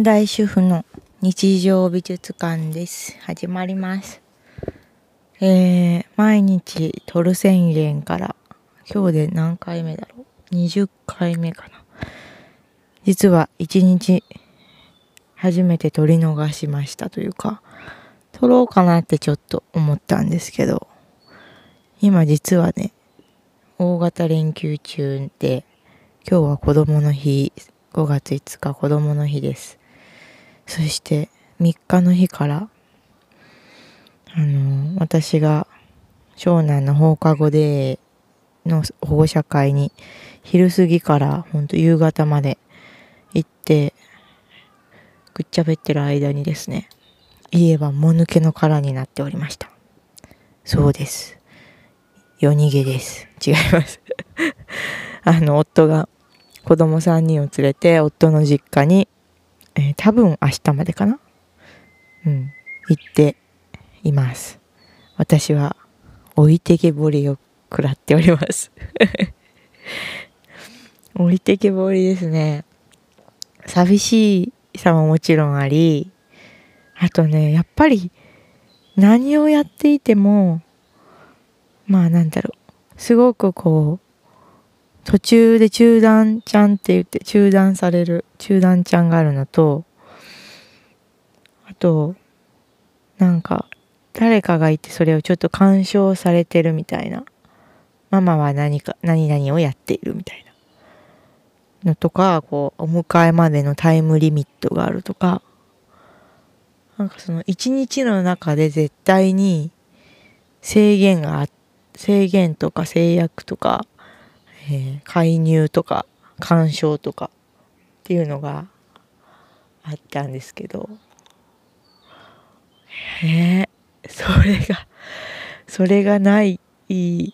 現代主婦の日常美術館です。始まります。えー、毎日撮る宣言から今日で何回目だろう ?20 回目かな。実は1日初めて撮り逃しましたというか、撮ろうかなってちょっと思ったんですけど、今実はね、大型連休中で、今日は子供の日、5月5日子供の日です。そして3日の日から、あの、私が長男の放課後での保護者会に昼過ぎからほんと夕方まで行って、ぐっちゃべってる間にですね、家はもぬけの殻になっておりました。そうです。夜逃げです。違います。あの、夫が子供3人を連れて夫の実家に、えー多分明日までかな？うん、行っています。私は置いてけぼりを食らっております。置いてけぼりですね。寂しいさももちろんあり、あとね、やっぱり何をやっていても、まあなんだろう、すごくこう、途中で中断ちゃんって言って中断される中断ちゃんがあるのと、あと、なんか誰かがいてそれをちょっと干渉されてるみたいな。ママは何か、何々をやっているみたいな。のとか、こう、お迎えまでのタイムリミットがあるとか、なんかその一日の中で絶対に制限があ、制限とか制約とか、えー介入とか干渉とかっていうのがあったんですけど、へえ、それが、それがない居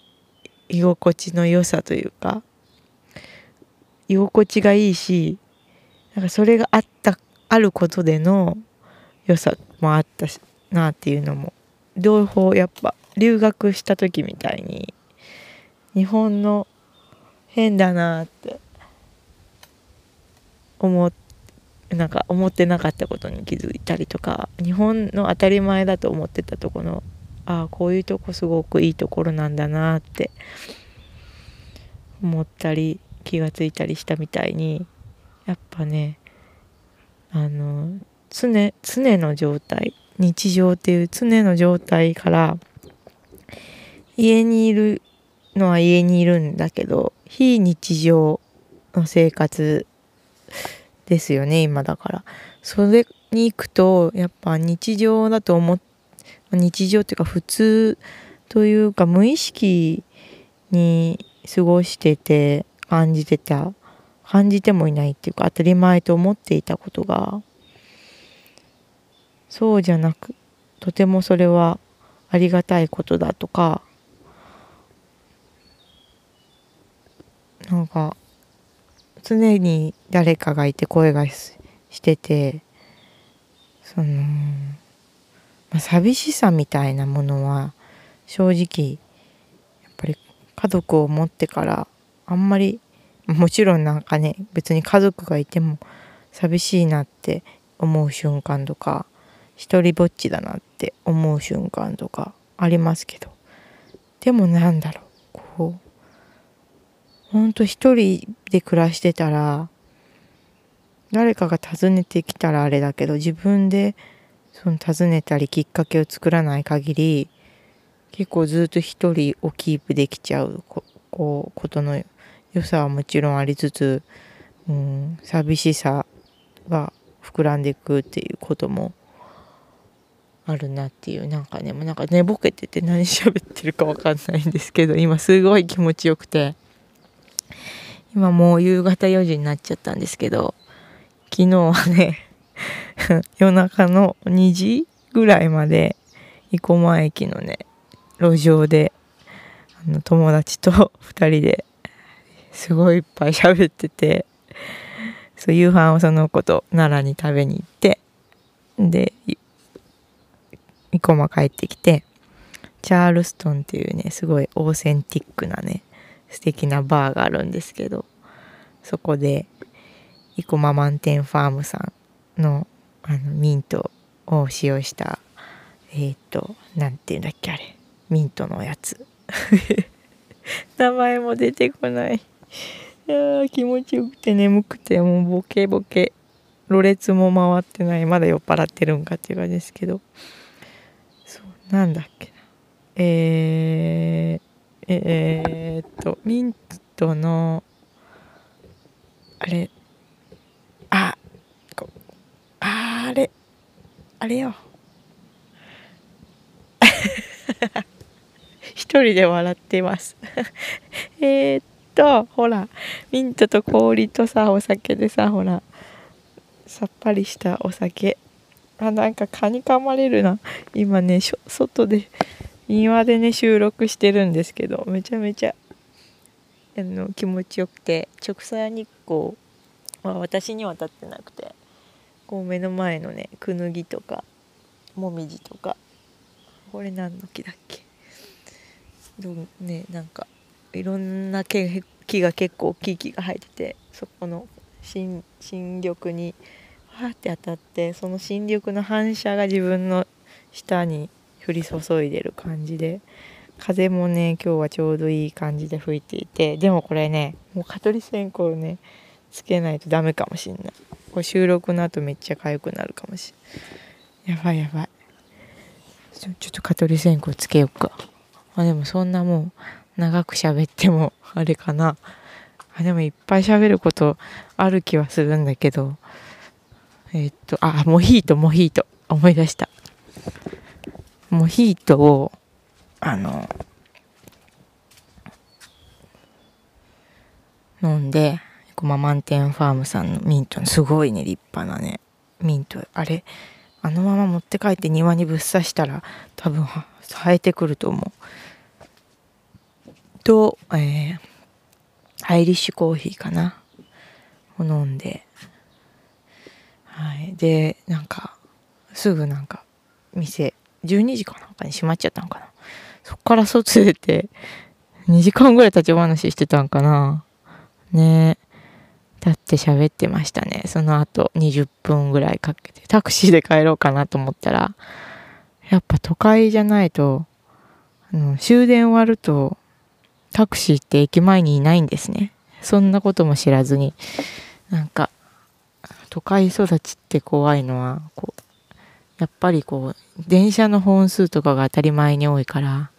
心地の良さというか、居心地がいいし、なんかそれがあった、あることでの良さもあったしなっていうのも、両方やっぱ留学した時みたいに、日本の変だなって思っなんか思ってなかったことに気づいたりとか日本の当たり前だと思ってたとこのああこういうとこすごくいいところなんだなって思ったり気がついたりしたみたいにやっぱねあの常常の状態日常っていう常の状態から家にいるのは家にいるんだけど非日常の生活ですよね今だから。それに行くとやっぱ日常だと思っ日常っていうか普通というか無意識に過ごしてて感じてた感じてもいないっていうか当たり前と思っていたことが。そうじゃなくとてもそれはありがたいことだとかなんか常に誰かがいて声がしててその、まあ、寂しさみたいなものは正直やっぱり家族を持ってからあんまりもちろんなんかね別に家族がいても寂しいなって思う瞬間とか一人ぼっちだなって思う瞬間とかありますけど。でもなんだろう。ほんと一人で暮らしてたら誰かが訪ねてきたらあれだけど自分でその訪ねたりきっかけを作らない限り結構ずっと一人をキープできちゃうここうことの良さはもちろんありつつ、うん、寂しさが膨らんでいくっていうこともあるなっていうなんかねもうなんか寝ぼけてて何喋ってるかわかんないんですけど今すごい気持ちよくて。今もう夕方4時になっちゃったんですけど昨日はね 夜中の2時ぐらいまで生駒駅のね路上であの友達と 2人ですごいいっぱい喋っててそう夕飯をその子と奈良に食べに行ってで生駒帰ってきてチャールストンっていうねすごいオーセンティックなね素敵なバーがあるんですけどそこで生駒満点ファームさんのあのミントを使用したえっ、と何て言うんだっけあれ。ミントのやつ。名前も出てこない。いや気持ちよくて眠くてもうボケボケ。ろれつも回ってない。まだ酔っ払ってるんかっていう感じですけど。そうなんだっけな。えー、えー、っとミントのあれああれあれよ。一人で笑ってます。えっとほらミントと氷とさお酒でさほらさっぱりしたお酒。あなんか蚊に噛まれるな。今ね外で庭でね収録してるんですけどめちゃめちゃあの気持ちよくて直射日光は私には当たってなくてこう目の前のねクヌギとかモミジとかこれ何の木だっけ？どねなんかいろんな木が結構大きい木が生えててそこの新新緑にわーって当たってその新緑の反射が自分の下に降り注いでる感じで風もね今日はちょうどいい感じで吹いていてでもこれねもう蚊取り線香をねつけないとダメかもしんない。これ収録の後めっちゃ痒くなるかもしれない。やばいやばい。ちょちょっと蚊取り線香つけようか。あでもそんなもう長く喋ってもあれかな。あでもいっぱい喋ることある気はするんだけど。え、っとあモヒートモヒート。思い出した。モヒートをあの飲んでママンテンファームさんのミントすごいね立派なねミント。あれあのまま持って帰って庭にぶっ刺したら多分生えてくると思う。と、えー、アイリッシュコーヒーかなを飲んで。はい。でなんかすぐなんか店12時かなんかに閉まっちゃったのかな。そっから外出て、2時間ぐらい立ち話してたんかな。ねだって喋ってましたね。その後20分ぐらいかけて、タクシーで帰ろうかなと思ったら、やっぱ都会じゃないと、あの終電終わると、タクシーって駅前にいないんですね。そんなことも知らずに、なんか、都会育ちって怖いのは、こう、やっぱりこう、電車の本数とかが当たり前に多いから、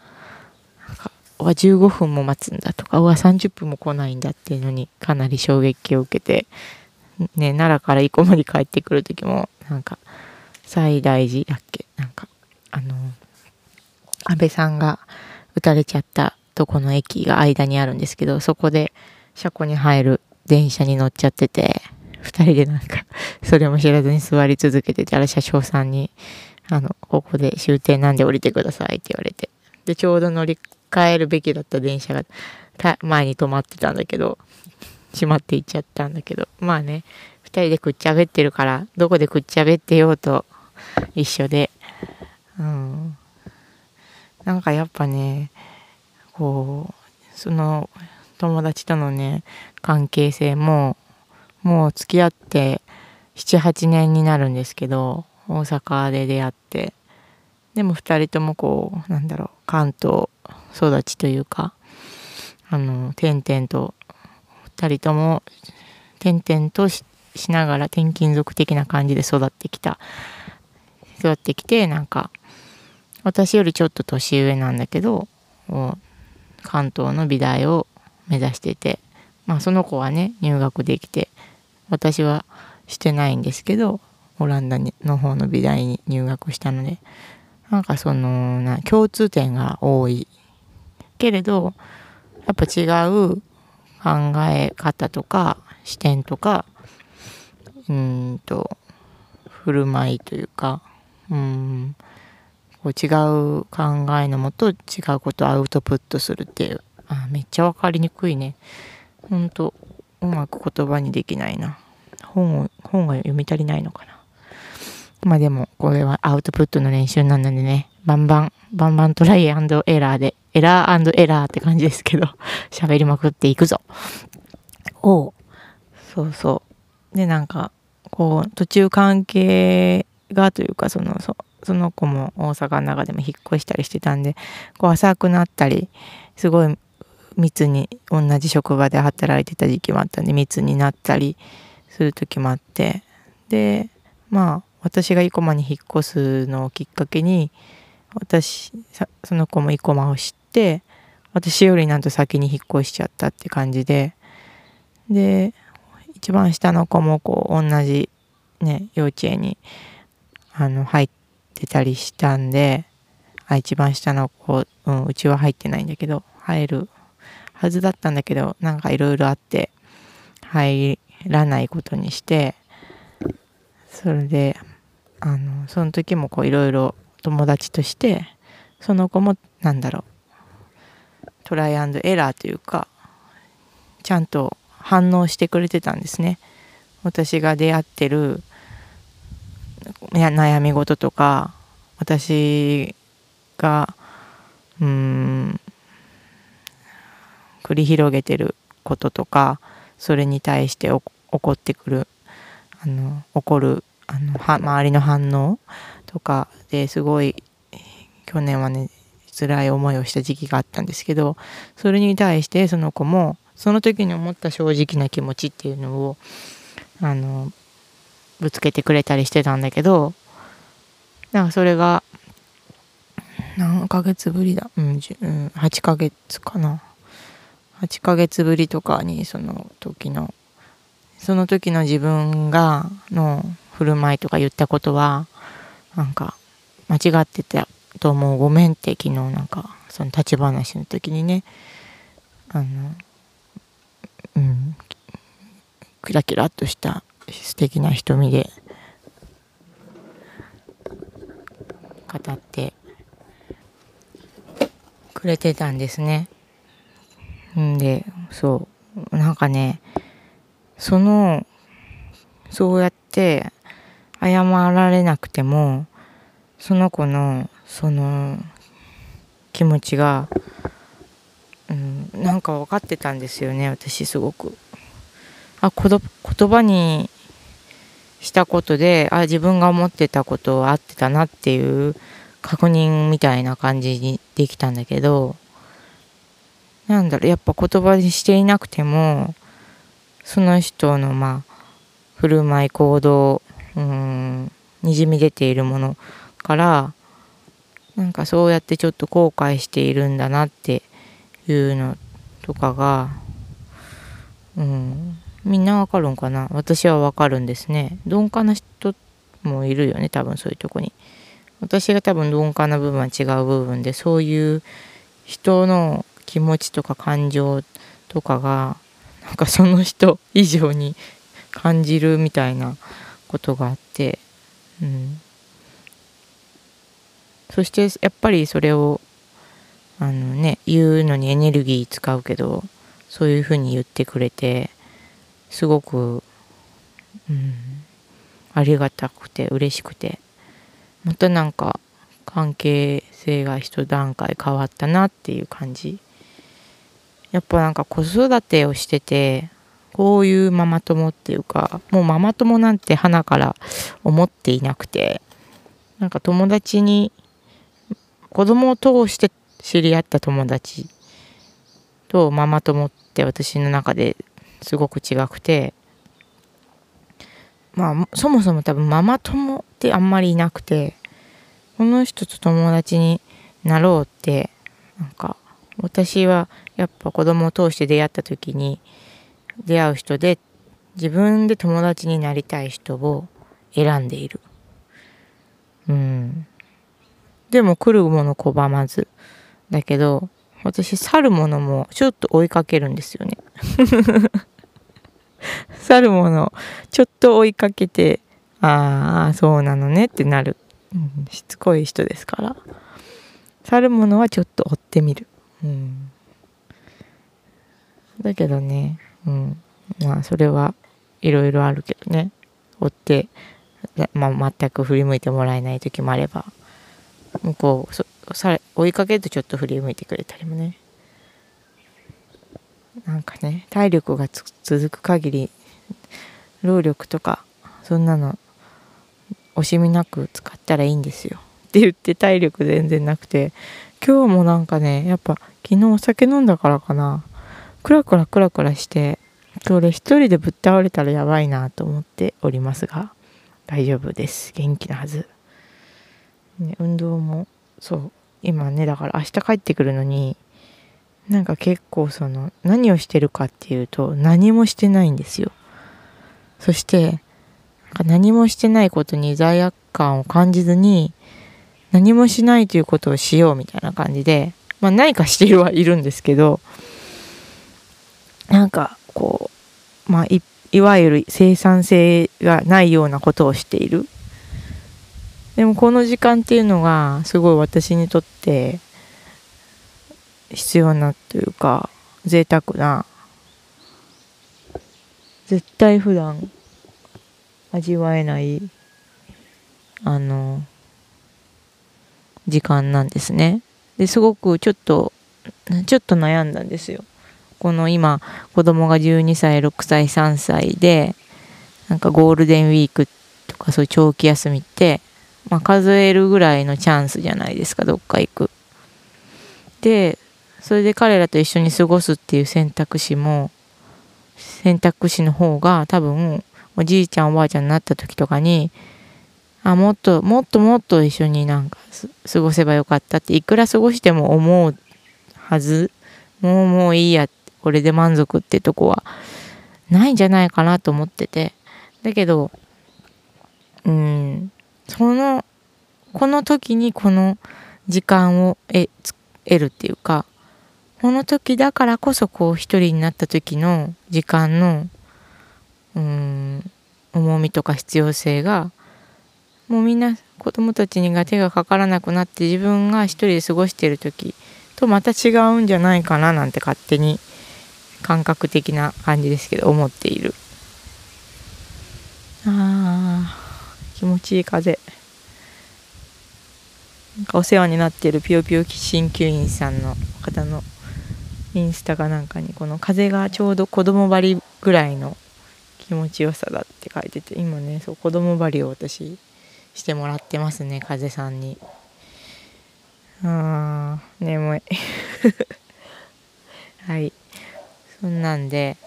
は15分も待つんだとか、うわ、30分も来ないんだっていうのにかなり衝撃を受けて、ね、奈良から生駒に帰ってくる時も、なんか、西大寺だっけなんか、あの、安倍さんが撃たれちゃったとこの駅が間にあるんですけど、そこで車庫に入る電車に乗っちゃってて、二人でなんか、それも知らずに座り続けてたら車掌さんに、あの、ここで終点なんで降りてくださいって言われて。で、ちょうど乗り換えるべきだった電車が前に止まってたんだけど、閉まっていっちゃったんだけど、まあね、二人でくっちゃべってるから、どこでくっちゃべってようと一緒で、うん。なんかやっぱね、こう、その友達とのね、関係性も、もう付き合って78年になるんですけど大阪で出会ってでも2人ともこうなんだろう関東育ちというかあの転々と2人とも転々としながら転勤族的な感じで育ってきた。育ってきてなんか私よりちょっと年上なんだけど関東の美大を目指しててまあその子はね入学できて私はしてないんですけどオランダの方の美大に入学したのでなんかそのな共通点が多いけれどやっぱ違う考え方とか視点とかうんと振る舞いというかうんこう違う考えのもと違うことをアウトプットするっていうあめっちゃ分かりにくいねほんとうまく言葉にできないな。本を、本が読み足りないのかな。まあでも、これはアウトプットの練習なんでね、バンバン、バンバントライアンドエラーで、エラーエラーって感じですけど、喋りまくっていくぞ。おう。そうそう。で、なんか、こう途中関係がというかそのそその子も大阪の中でも引っ越したりしてたんでこう浅くなったりすごい密に同じ職場で働いてた時期もあったんで密になったりする時もあってでまあ私が生駒に引っ越すのをきっかけに私その子も生駒を知って私よりなんと先に引っ越しちゃったって感じでで一番下の子もこう同じね幼稚園にあの入ってたりしたんであ一番下の子、うん、うちは入ってないんだけど入るはずだったんだけどなんかいろいろあって入らないことにしてそれであのその時もこういろいろ友達としてその子もなんだろうトライアンドエラーというかちゃんと反応してくれてたんですね。私が出会ってる悩み事とか私がうん繰り広げてることとかそれに対して起こってくるあの起こるあの周りの反応とかですごい去年はね辛い思いをした時期があったんですけどそれに対してその子もその時に思った正直な気持ちっていうのをあのぶつけてくれたりしてたんだけどなんかそれが何ヶ月ぶりだ、うん、8ヶ月かな。8ヶ月ぶりとかにその時のその時の自分がの振る舞いとか言ったことはなんか間違ってたと思う。ごめんって昨日なんかその立ち話の時にね。あのうん。キラキラっとした素敵な瞳で語ってくれてたんですね。んでそう。なんかねそのそうやって謝られなくてもその子のその気持ちが、うん、なんか分かってたんですよね私すごく。あ言葉にしたことであ自分が思ってたことは合ってたなっていう確認みたいな感じにできたんだけどなんだろうやっぱ言葉にしていなくてもその人のまあ振る舞い行動うんにじみ出ているものからなんかそうやってちょっと後悔しているんだなっていうのとかがうんみんなわかるんかな？私はわかるんですね。鈍感な人もいるよね多分そういうとこに。私が多分鈍感な部分は違う部分でそういう人の気持ちとか感情とかがなんかその人以上に感じるみたいなことがあって、うん、そしてやっぱりそれをあのね言うのにエネルギー使うけどそういうふうに言ってくれてすごく、うん、ありがたくて嬉しくてまたなんか関係性が一段階変わったなっていう感じ。やっぱなんか子育てをしててこういうママ友っていうかもうママ友なんて花から思っていなくてなんか友達に子供を通して知り合った友達とママ友って私の中ですごく違くてまあそもそも多分ママ友ってあんまりいなくてこの人と友達になろうってなんか私はやっぱ子供を通して出会った時に出会う人で自分で友達になりたい人を選んでいる。うん。でも来るもの拒まず。だけど、私去るものもちょっと追いかけるんですよね。去るものちょっと追いかけて、ああ、そうなのねってなる、うん。しつこい人ですから。去るものはちょっと追ってみる。うん。だけどね、うん、まあそれはいろいろあるけどね。追って、まあ、全く振り向いてもらえない時もあれば向こうさ追いかけるとちょっと振り向いてくれたりもね。なんかね体力が続く限り労力とかそんなの惜しみなく使ったらいいんですよ。って言って体力全然なくて。今日もなんかねやっぱ昨日お酒飲んだからかな。クラクラクラクラしてこれ一人でぶっ倒れたらやばいなと思っておりますが大丈夫です。元気なはず、ね、運動もそう今ねだから明日帰ってくるのになんか結構その何をしてるかっていうと何もしてないんですよ。そして何もしてないことに罪悪感を感じずに何もしないということをしようみたいな感じでまあ何かしてはいるんですけどかこうまあいいわゆる生産性がないようなことをしている。でもこの時間っていうのがすごい私にとって必要なというか贅沢な絶対普段味わえないあの時間なんですね。ですごくちょっとちょっと悩んだんですよ。この今子供が12歳6歳3歳でなんかゴールデンウィークとかそういう長期休みって、まあ、数えるぐらいのチャンスじゃないですかどっか行く。でそれで彼らと一緒に過ごすっていう選択肢も選択肢の方が多分おじいちゃんおばあちゃんになった時とかにあもっともっともっと一緒になんか過ごせばよかったっていくら過ごしても思うはずもうもういいやっこれで満足ってとこはないんじゃないかなと思ってて。だけどうんそのこの時にこの時間を得るっていうかこの時だからこそこう一人になった時の時間のうん重みとか必要性がもうみんな子供たちにが手がかからなくなって自分が一人で過ごしてる時とまた違うんじゃないかななんて勝手に感覚的な感じですけど思っている。あー気持ちいい風。なんかお世話になっているぴよぴよ鍼灸院さんの方のインスタかなんかにこの風がちょうど子供針りぐらいの気持ちよさだって書いてて今ねそう子供針りを私してもらってますね風さんに。あー眠いはい。そんなんで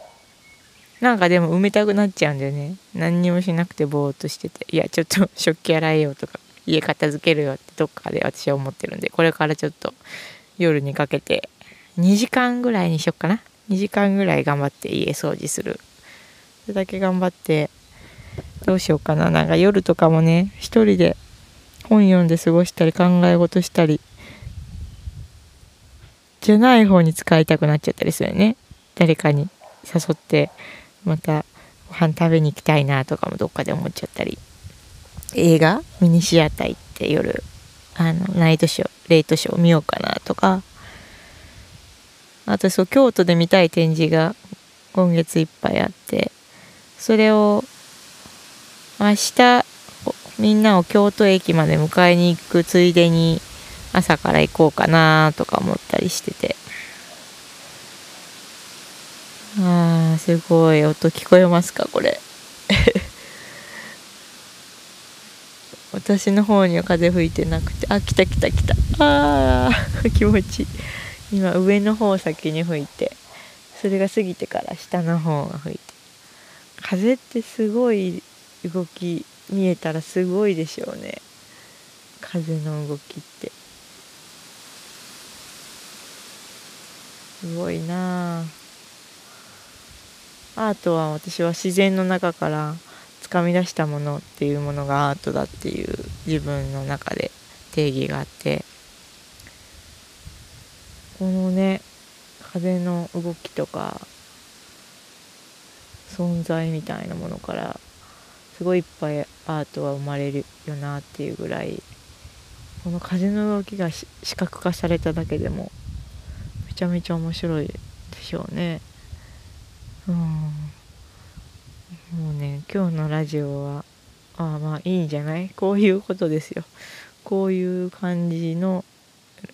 なんかでも埋めたくなっちゃうんだよね。何にもしなくてぼーっとしてていやちょっと 食器洗えよとか家片付けるよってどっかで私は思ってるんでこれからちょっと夜にかけて2時間ぐらいにしよっかな。2時間ぐらい頑張って家掃除する。それだけ頑張ってどうしようかな。なんか夜とかもね一人で本読んで過ごしたり考え事したりじゃない方に使いたくなっちゃったりするよね。誰かに誘ってまたご飯食べに行きたいなとかもどっかで思っちゃったり。映画？ミニシアター行って夜あのナイトショーレイトショー見ようかなとか。あとそう京都で見たい展示が今月いっぱいあってそれを明日みんなを京都駅まで迎えに行くついでに朝から行こうかなとか思ったりしててあーすごい。音聞こえますかこれ。私の方には風吹いてなくて。あ来た来た来た。あー 気持ちいい。今上の方先に吹いて。それが過ぎてから下の方が吹いて。風ってすごい動き見えたらすごいでしょうね。風の動きって。すごいなあアートは私は自然の中から掴み出したものっていうものがアートだっていう自分の中で定義があってこのね風の動きとか存在みたいなものからすごいいっぱいアートは生まれるよなっていうぐらいこの風の動きが視覚化されただけでもめちゃめちゃ面白いでしょうね。うん。もうね今日のラジオはああまあいいんじゃない？こういうことですよ。こういう感じの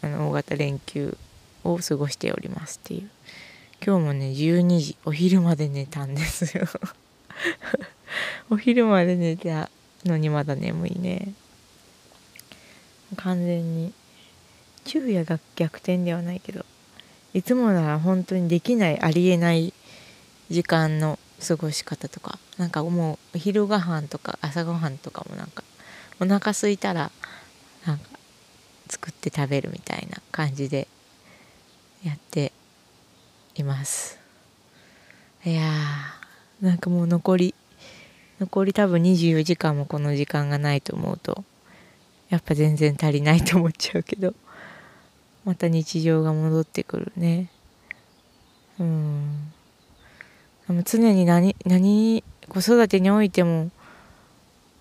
あの大型連休を過ごしておりますっていう。今日もね12時お昼まで寝たんですよ。お昼まで寝たのにまだ眠いね。完全に昼夜が逆転ではないけどいつもなら本当にできないありえない時間の過ごし方とかなんかもう昼ご飯とか朝ごはんとかもなんかお腹空いたらなんか作って食べるみたいな感じでやっています。いやーなんかもう残り残り多分24時間もこの時間がないと思うとやっぱ全然足りないと思っちゃうけどまた日常が戻ってくるね。うん。常に何何子育てにおいても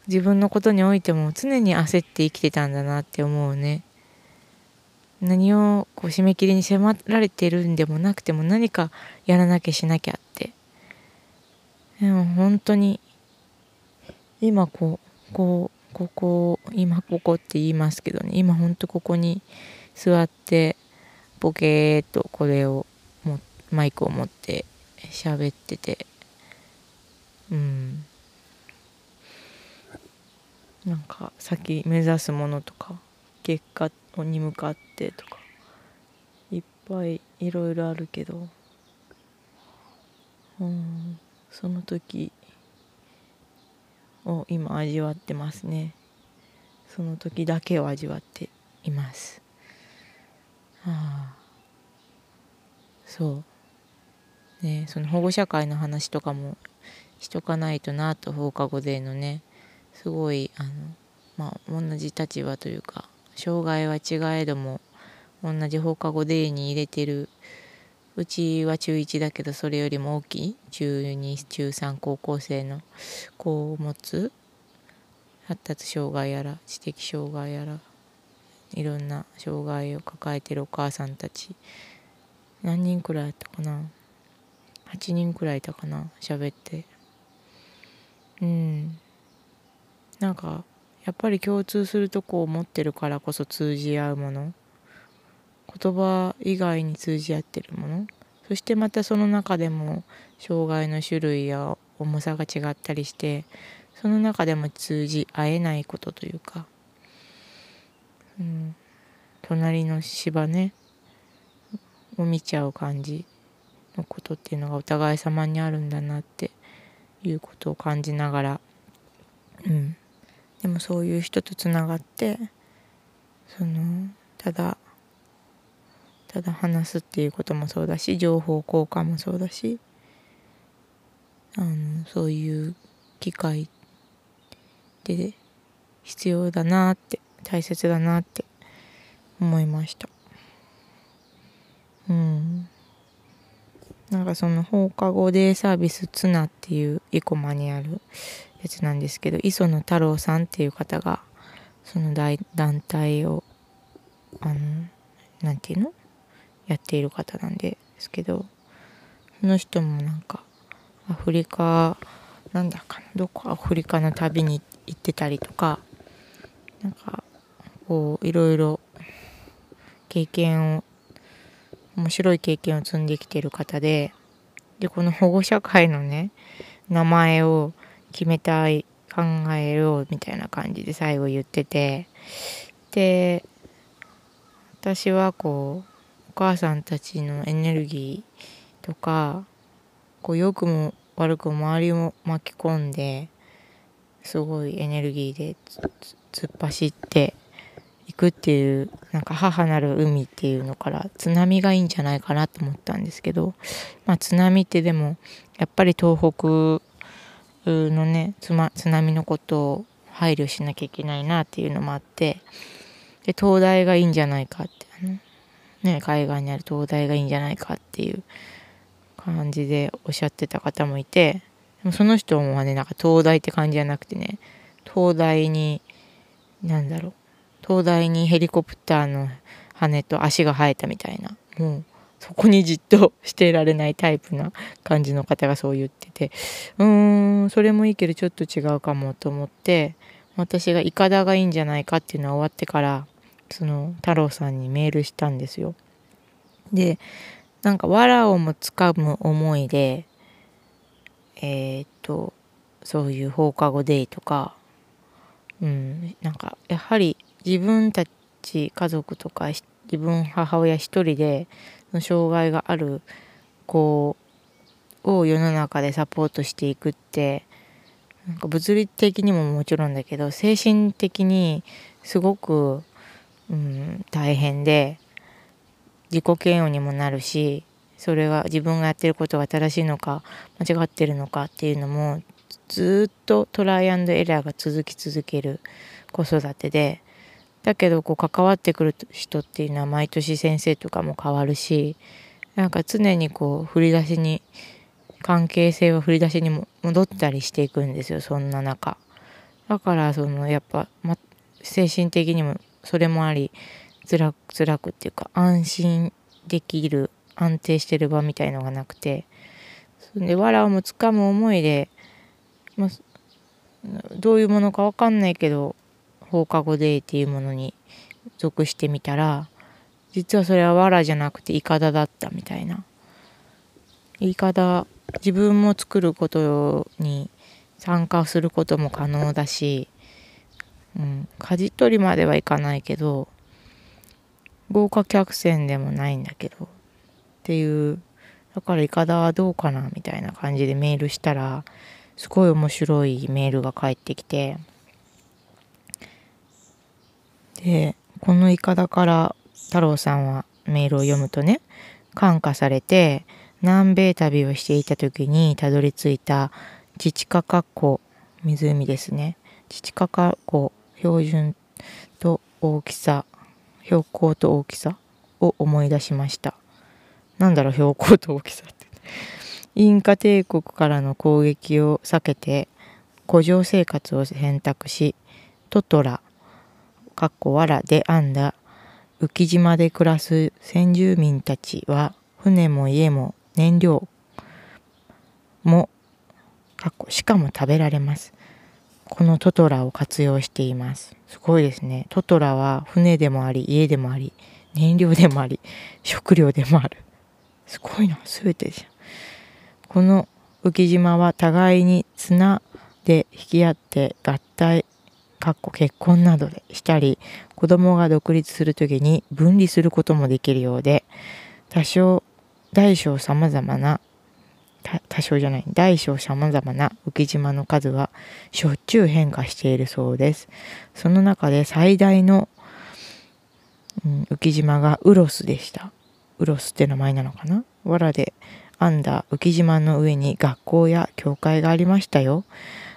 自分のことにおいても常に焦って生きてたんだなって思うね。何をこう締め切りに迫られてるんでもなくても何かやらなきゃしなきゃって。でも本当に今こうこうここ今ここって言いますけどね。今ほんとここに座ってボケーっとこれをもマイクを持って喋ってて。うん。なんか先目指すものとか結果に向かってとかいっぱいいろいろあるけど。うん。その時を今味わってますね。その時だけを味わっています。ああ。そう。ねその保護者会の話とかもしとかないとなと放課後でのねすごいあのまあ同じ立場というか障害は違えども同じ放課後デーに入れてるうちは中1だけどそれよりも大きい中2中3高校生の子を持つ発達障害やら知的障害やらいろんな障害を抱えてるお母さんたち何人くらいやったかな？8人くらいいたかな喋って。うん。なんかやっぱり共通するとこを持ってるからこそ通じ合うもの。言葉以外に通じ合ってるもの。そしてまたその中でも障害の種類や重さが違ったりしてその中でも通じ合えないことというか、うん、隣の芝ね。を見ちゃう感じ。のことっていうのがお互い様にあるんだなっていうことを感じながら、うん、でもそういう人とつながってそのただただ話すっていうこともそうだし情報交換もそうだしあのそういう機会で必要だなって大切だなって思いました。うん。なんかその放課後デイサービスツナっていう生駒にあるやつなんですけど磯野太郎さんっていう方がその大団体をあのなんていうの？やっている方なんですけどその人もなんかアフリカなんだかなどこアフリカの旅に行ってたりとかなんかこういろいろ経験を面白い経験を積んできてる方ででこの保護者会のね名前を決めたい考えようみたいな感じで最後言っててで私はこうお母さんたちのエネルギーとかこう良くも悪くも周りを巻き込んですごいエネルギーで突っ走っていくっていうなんか母なる海っていうのから津波がいいんじゃないかなと思ったんですけど、まあ、津波ってでもやっぱり東北のね津波のことを配慮しなきゃいけないなっていうのもあってで東大がいいんじゃないかってあのね、海岸にある灯台がいいんじゃないかっていう感じでおっしゃってた方もいてでもその人もねなんか灯台って感じじゃなくてね灯台に何だろう灯台にヘリコプターの羽と足が生えたみたいな。もうそこにじっとしていられないタイプな感じの方がそう言ってて。うーんそれもいいけどちょっと違うかもと思って。私がイカダがいいんじゃないかっていうのは終わってからその太郎さんにメールしたんですよ。でなんか藁をもつかむ思いでえー、っとそういう放課後デイとかうんなんかやはり自分たち家族とか自分母親一人で障害がある子を世の中でサポートしていくってなんか物理的にももちろんだけど精神的にすごく、うん、大変で自己嫌悪にもなるしそれが自分がやってることが正しいのか間違ってるのかっていうのもずっとトライアンドエラーが続き続ける子育てでだけどこう関わってくる人っていうのは毎年先生とかも変わるしなんか常にこう振り出しに関係性を振り出しにも戻ったりしていくんですよそんな中。だからそのやっぱ、ま、精神的にもそれもあり辛く辛くっていうか安心できる安定してる場みたいのがなくてそんで藁をもつかむ思いで、まどういうものか分かんないけど放課後デーっていうものに属してみたら実はそれは藁じゃなくてイカダだったみたいな。イカダ自分も作ることに参加することも可能だし、うん、舵取りまではいかないけど豪華客船でもないんだけどっていうだからイカダはどうかなみたいな感じでメールしたらすごい面白いメールが返ってきてでこのイカダから太郎さんはメールを読むとね感化されて南米旅をしていた時にたどり着いたチチカカ湖湖ですね。チチカカ湖標準と大きさ標高と大きさを思い出しました。なんだろう標高と大きさって。インカ帝国からの攻撃を避けて古城生活を選択しトトラかっこわらで編んだ浮島で暮らす先住民たちは船も家も燃料もしかも食べられます。このトトラを活用しています。すごいですね。トトラは船でもあり、家でもあり、燃料でもあり、食料でもある。すごいな、すべてじゃん。この浮島は互いに綱で引き合って合体、かっこ結婚などでしたり、子供が独立する時に分離することもできるようで、多少大小様々な多少じゃない大小様々な浮島の数はしょっちゅう変化しているそうです。その中で最大の、うん、浮島がウロスでした。ウロスって名前なのかな？藁で編んだ浮島の上に学校や教会がありましたよ。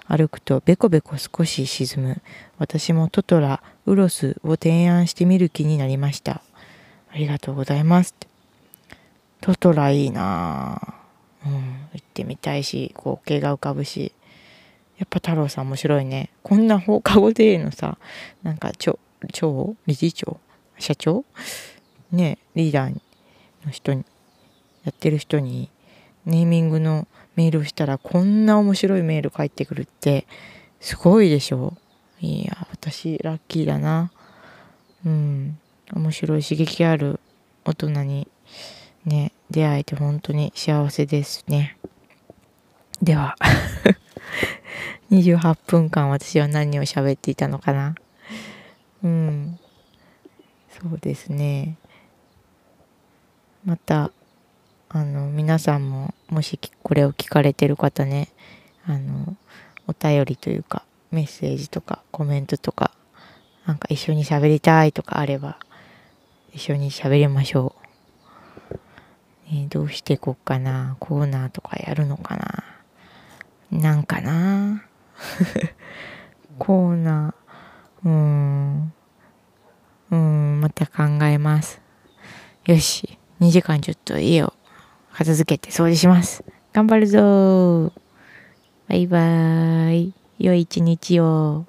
歩くとベコベコ少し沈む。私もトトラウロスを提案してみる気になりました。ありがとうございますトトラいいなうん、行ってみたいし、光景が浮かぶし。やっぱ太郎さん面白いね。こんな放課後デーのさ、なんか、長、長理事長社長？ねリーダーの人に、やってる人に、ネーミングのメールをしたら、こんな面白いメール返ってくるって、すごいでしょ？いや、私、ラッキーだな。うん。面白い刺激ある大人にね、出会えて本当に幸せですね。では 28分間私は何を喋っていたのかな？うん。そうですね。また、あの、皆さんも、もしこれを聞かれてる方ね、あの、お便りというか、メッセージとかコメントとか、なんか一緒に喋りたいとかあれば、一緒に喋りましょう。え、どうしていこっかな。コーナーとかやるのかな。なんかな。コーナー。うーん。うん、また考えます。よし。2時間ちょっと家を片付けて掃除します。頑張るぞバイバーイ。良い一日を。